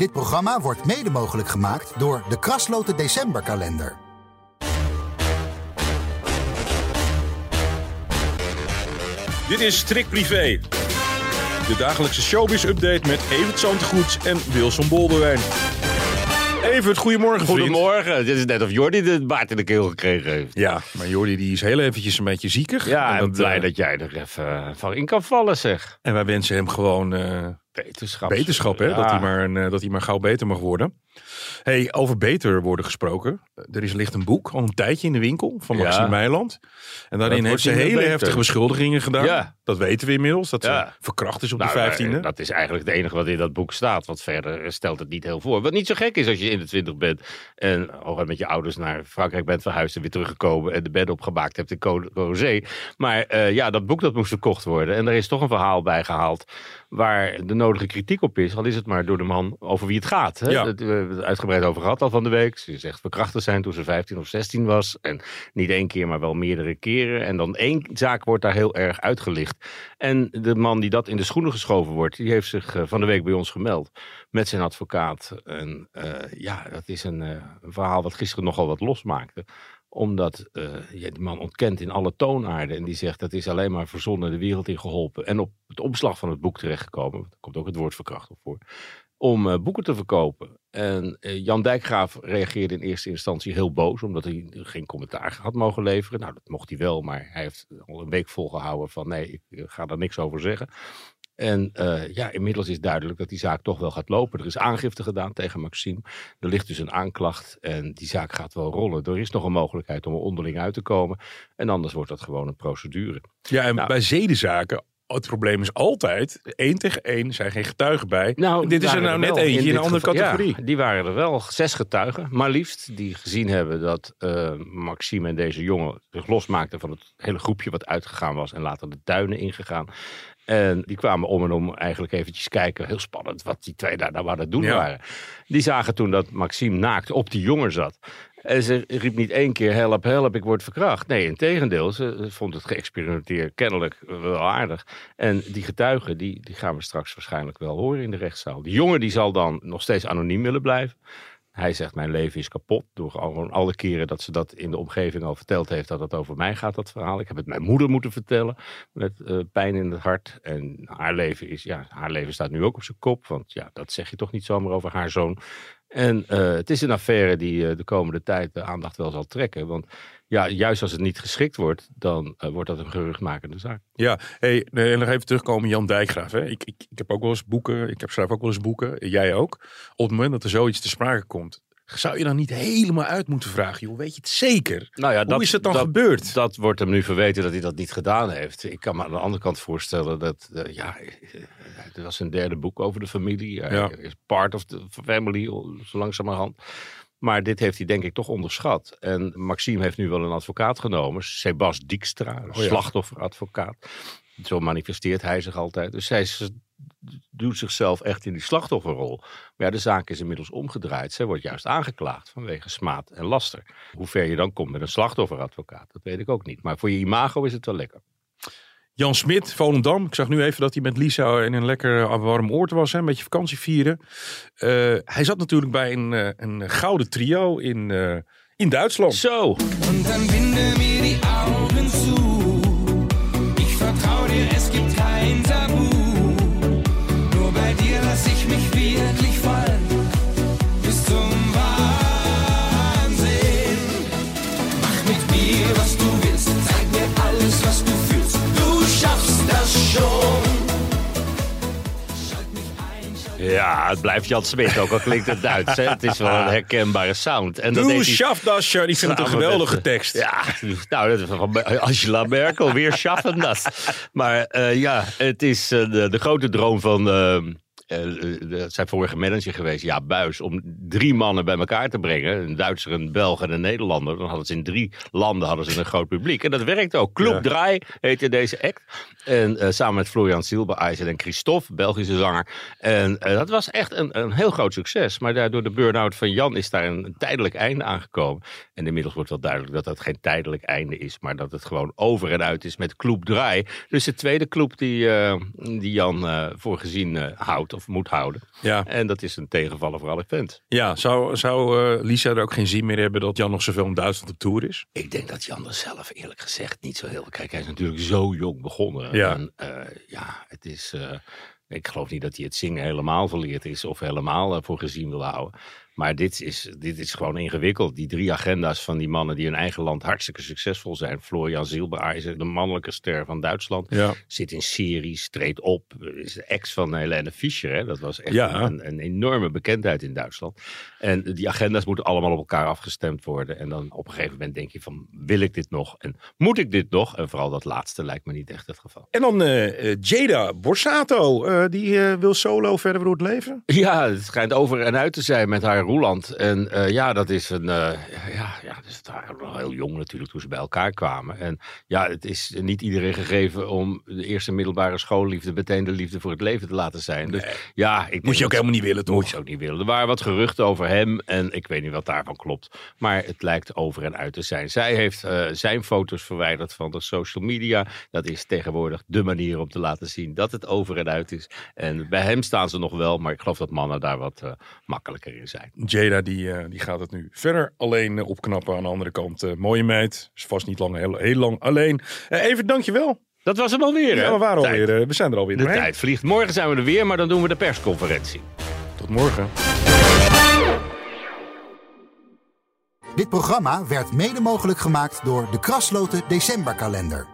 Dit programma wordt mede mogelijk gemaakt door de Krasloten Decemberkalender. Dit is Trick Privé. De dagelijkse showbiz-update met Evert Zantegoeds en Wilson Boldewijn. Evert, goedemorgen vriend. Goedemorgen. Dit is net of Jordi de baard in de keel gekregen heeft. Ja, maar Jordi die is heel eventjes een beetje ziekig. Ja, en blij eh, dat jij er even van in kan vallen, zeg. En wij wensen hem gewoon eh, Beterschap. beterschap, hè? Ja. Dat, hij maar een, eh, dat hij maar gauw beter mag worden. Hey, over beter worden gesproken. Er is ligt een boek, al een tijdje in de winkel, van Ja. Maxime Meiland. En daarin heeft ze hele beter. heftige beschuldigingen gedaan. Ja. Dat weten we inmiddels, dat Ja. ze verkracht is op Nou, de eh, vijftiende. Dat is eigenlijk het enige wat in dat boek staat. Want verder eh, stelt het niet heel voor. Wat niet zo gek is als je in de twintig bent. En hooguit met je ouders naar Frankrijk bent verhuisd. En weer teruggekomen. En de bed opgemaakt hebt in Co- Crozet. Maar eh, ja, dat boek dat moest verkocht worden. En er is toch een verhaal bij gehaald. Waar de nodige kritiek op is. Al is het maar door de man over wie het gaat. Hè? Ja. Dat, we hebben het uitgebreid over gehad al van de week. Ze zegt verkracht zijn toen ze 15 of 16 was. En niet één keer, maar wel meerdere keren. En dan één zaak wordt daar heel erg uitgelicht. En de man die dat in de schoenen geschoven wordt, die heeft zich eh, van de week bij ons gemeld met zijn advocaat. En eh, ja, dat is een, eh, een verhaal wat gisteren nogal wat losmaakte omdat eh, ja, man ontkent in alle toonaarden. En die zegt dat is alleen maar verzonnen de wereld in geholpen. En op het omslag van het boek terechtgekomen. Daar komt ook het woord verkracht op voor. Om eh, boeken te verkopen. En eh, Jan Dijkgraaf reageerde in eerste instantie heel boos. Omdat hij geen commentaar had mogen leveren. Nou, dat mocht hij wel. Maar hij heeft al een week volgehouden van nee, ik eh, ga daar niks over zeggen. En ja, inmiddels is duidelijk dat die zaak toch wel gaat lopen. Er is aangifte gedaan tegen Maxime. Er ligt dus een aanklacht en die zaak gaat wel rollen. Er is nog een mogelijkheid om er onderling uit te komen. En anders wordt dat gewoon een procedure. Ja, en Nou. bij zedenzaken, het probleem is altijd, één tegen één, zijn geen getuigen bij. Nou, dit is er nou net eentje in, een andere geval- categorie. Ja, die waren er wel. Zes getuigen, maar liefst, die gezien hebben dat eh, Maxime en deze jongen zich losmaakten van het hele groepje wat uitgegaan was en later de duinen ingegaan. En die kwamen om en om eigenlijk eventjes kijken. Heel spannend wat die twee daar nou aan het doen Ja. waren. Die zagen toen dat Maxime naakt op die jongen zat. En ze riep niet één keer help, help, ik word verkracht. Nee, in tegendeel, ze vond het geëxperimenteerd kennelijk wel aardig. En die getuigen, die, die gaan we straks waarschijnlijk wel horen in de rechtszaal. Die jongen die zal dan nog steeds anoniem willen blijven. Hij zegt, mijn leven is kapot. Door gewoon alle keren dat ze dat in de omgeving al verteld heeft, dat het over mij gaat, dat verhaal. Ik heb het mijn moeder moeten vertellen, met eh, pijn in het hart. En haar leven, is, ja, haar leven staat nu ook op zijn kop. Want ja, dat zeg je toch niet zomaar over haar zoon. En eh, het is een affaire die eh, de komende tijd de aandacht wel zal trekken. Want ja, juist als het niet geschikt wordt, dan eh, wordt dat een geruchtmakende zaak. Ja, hey, nee, nog even terugkomen, Jan Dijkgraaf. Hè. Ik, ik, ik heb ook wel eens boeken, ik heb schrijf ook wel eens boeken, jij ook. Op het moment dat er zoiets te sprake komt, zou je dan niet helemaal uit moeten vragen, joh, weet je het zeker? Nou ja, Hoe is het dan dat, gebeurd? Dat wordt hem nu verweten dat hij dat niet gedaan heeft. Ik kan me aan de andere kant voorstellen dat, eh, ja, eh, er was een derde boek over de familie. Hij Ja. is part of the family, zo langzamerhand. Maar dit heeft hij denk ik toch onderschat. En Maxime heeft nu wel een advocaat genomen, Sebas Dijkstra, Oh ja. slachtofferadvocaat. Zo manifesteert hij zich altijd. Dus is- doet zichzelf echt in die slachtofferrol. Maar ja, de zaak is inmiddels omgedraaid. Zij wordt juist aangeklaagd vanwege smaad en laster. Hoe ver je dan komt met een slachtofferadvocaat, dat weet ik ook niet. Maar voor je imago is het wel lekker. Jan Smit, Volendam. Ik zag nu even dat hij met Lisa in een lekker eh, warm oord was. Hè, een beetje vakantie vieren. Eh, hij zat natuurlijk bij een, eh, een gouden trio in, eh, in Duitsland. Zo, mir die Augen zu. Ich vertrau dir, es gibt kein Tabu. Ja, het blijft Jan Smit, ook al klinkt het Duits. Hè? Het is wel een herkenbare sound. En dat Doe deed hij Schafdascher. Ik vind het een geweldige met, tekst. Ja, nou, dat is van Angela Merkel, weer schaffen dat. Maar eh, ja, het is eh, de, de grote droom van... eh, eh, de- zijn vorige manager geweest, ja, Buis, om drie mannen bij elkaar te brengen. Een Duitser, een Belg en een Nederlander. Dan hadden ze in drie landen hadden ze een groot publiek. En dat werkt ook. Club Ja. Draai heette deze act. En eh, samen met Florian Silbereisen en Christophe, Belgische zanger. En eh, dat was echt een, een heel groot succes. Maar daardoor de burn-out van Jan is daar een, een tijdelijk einde aangekomen. En inmiddels wordt wel duidelijk dat dat geen tijdelijk einde is. Maar dat het gewoon over en uit is met Club Draai. Dus de tweede club die, eh, die Jan eh, voor gezien eh, houdt. Of moet houden. Ja, En dat is een tegenvaller voor alle fans. ja zou, zou eh, Lisa er ook geen zin meer hebben dat Jan nog zoveel in Duitsland op tour is? Ik denk dat Jan er zelf eerlijk gezegd niet zo heel... Kijk, hij is natuurlijk zo jong begonnen. Ja. En eh, ja, het is... eh, ik geloof niet dat hij het zingen helemaal verleerd is of helemaal voor gezien wil houden. Maar dit is, dit is gewoon ingewikkeld. Die drie agenda's van die mannen die in hun eigen land hartstikke succesvol zijn. Florian Zielbereisen, de mannelijke ster van Duitsland. Ja. Zit in series, treedt op. Is de ex van Helene Fischer. Hè? Dat was echt Ja. een, een enorme bekendheid in Duitsland. En die agenda's moeten allemaal op elkaar afgestemd worden. En dan op een gegeven moment denk je van, wil ik dit nog? En moet ik dit nog? En vooral dat laatste lijkt me niet echt het geval. En dan eh, eh, Jada Borsato, eh, die wil solo verder door het leven. Ja, het schijnt over en uit te zijn met haar Roeland. En eh, ja, dat is een. eh, ja, ja, dus het waren nog heel jong natuurlijk toen ze bij elkaar kwamen. En ja, het is niet iedereen gegeven om de eerste middelbare schoolliefde meteen de liefde voor het leven te laten zijn. Dus ja, ik Moet je ook dat- helemaal niet willen, toch? Moet je ook niet willen. Er waren wat geruchten over hem en ik weet niet wat daarvan klopt. Maar het lijkt over en uit te zijn. Zij heeft eh, zijn foto's verwijderd van de social media. Dat is tegenwoordig de manier om te laten zien dat het over en uit is. En bij hem staan ze nog wel, maar ik geloof dat mannen daar wat makkelijker in zijn. Jada die, eh, die gaat het nu verder alleen eh, opknappen. Aan de andere kant, eh, mooie meid. Is vast niet lang, heel, heel lang alleen. Eh, even dankjewel. Dat was hem alweer? Ja, we, waren Tijd. alweer, we zijn er alweer De doorheen. tijd vliegt. Morgen zijn we er weer, maar dan doen we de persconferentie. Tot morgen. Dit programma werd mede mogelijk gemaakt door de Krasloten Decemberkalender.